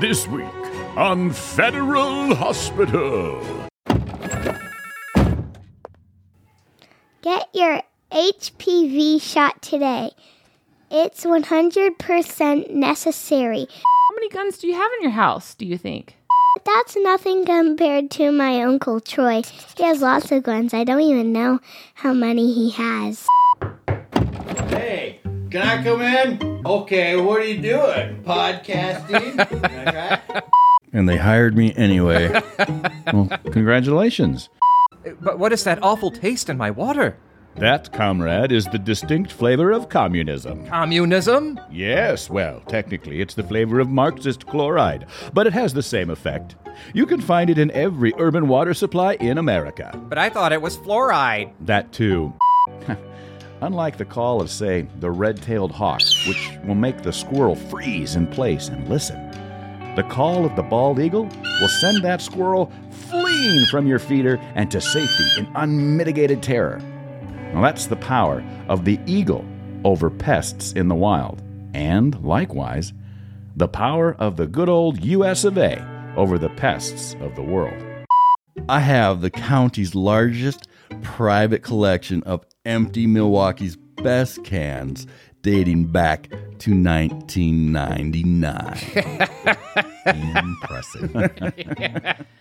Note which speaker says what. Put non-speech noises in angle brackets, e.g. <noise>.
Speaker 1: This week on Federal Hospital.
Speaker 2: Get your HPV shot today. It's 100% necessary.
Speaker 3: How many guns do you have in your house, do you think?
Speaker 2: That's nothing compared to my Uncle Troy. He has lots of guns. I don't even know how many he has.
Speaker 4: Hey, can I come in? Okay, what are you doing? Podcasting? Can I try?
Speaker 5: And they hired me anyway. <laughs> well, congratulations.
Speaker 6: Eh, but what is that awful taste in my water?
Speaker 1: That, comrade, is the distinct flavor of communism.
Speaker 6: Communism?
Speaker 1: Yes, well, technically it's the flavor of Marxist chloride, but it has the same effect. You can find it in every urban water supply in America.
Speaker 6: But I thought it was fluoride.
Speaker 1: That too. <laughs> Unlike the call of, say, the red tailed hawk, which will make the squirrel freeze in place and listen, the call of the bald eagle will send that squirrel fleeing from your feeder and to safety in unmitigated terror. Now, that's the power of the eagle over pests in the wild, and likewise, the power of the good old US of A over the pests of the world.
Speaker 5: I have the county's largest private collection of empty Milwaukee's best cans dating back to 1999. <laughs> Impressive. <laughs>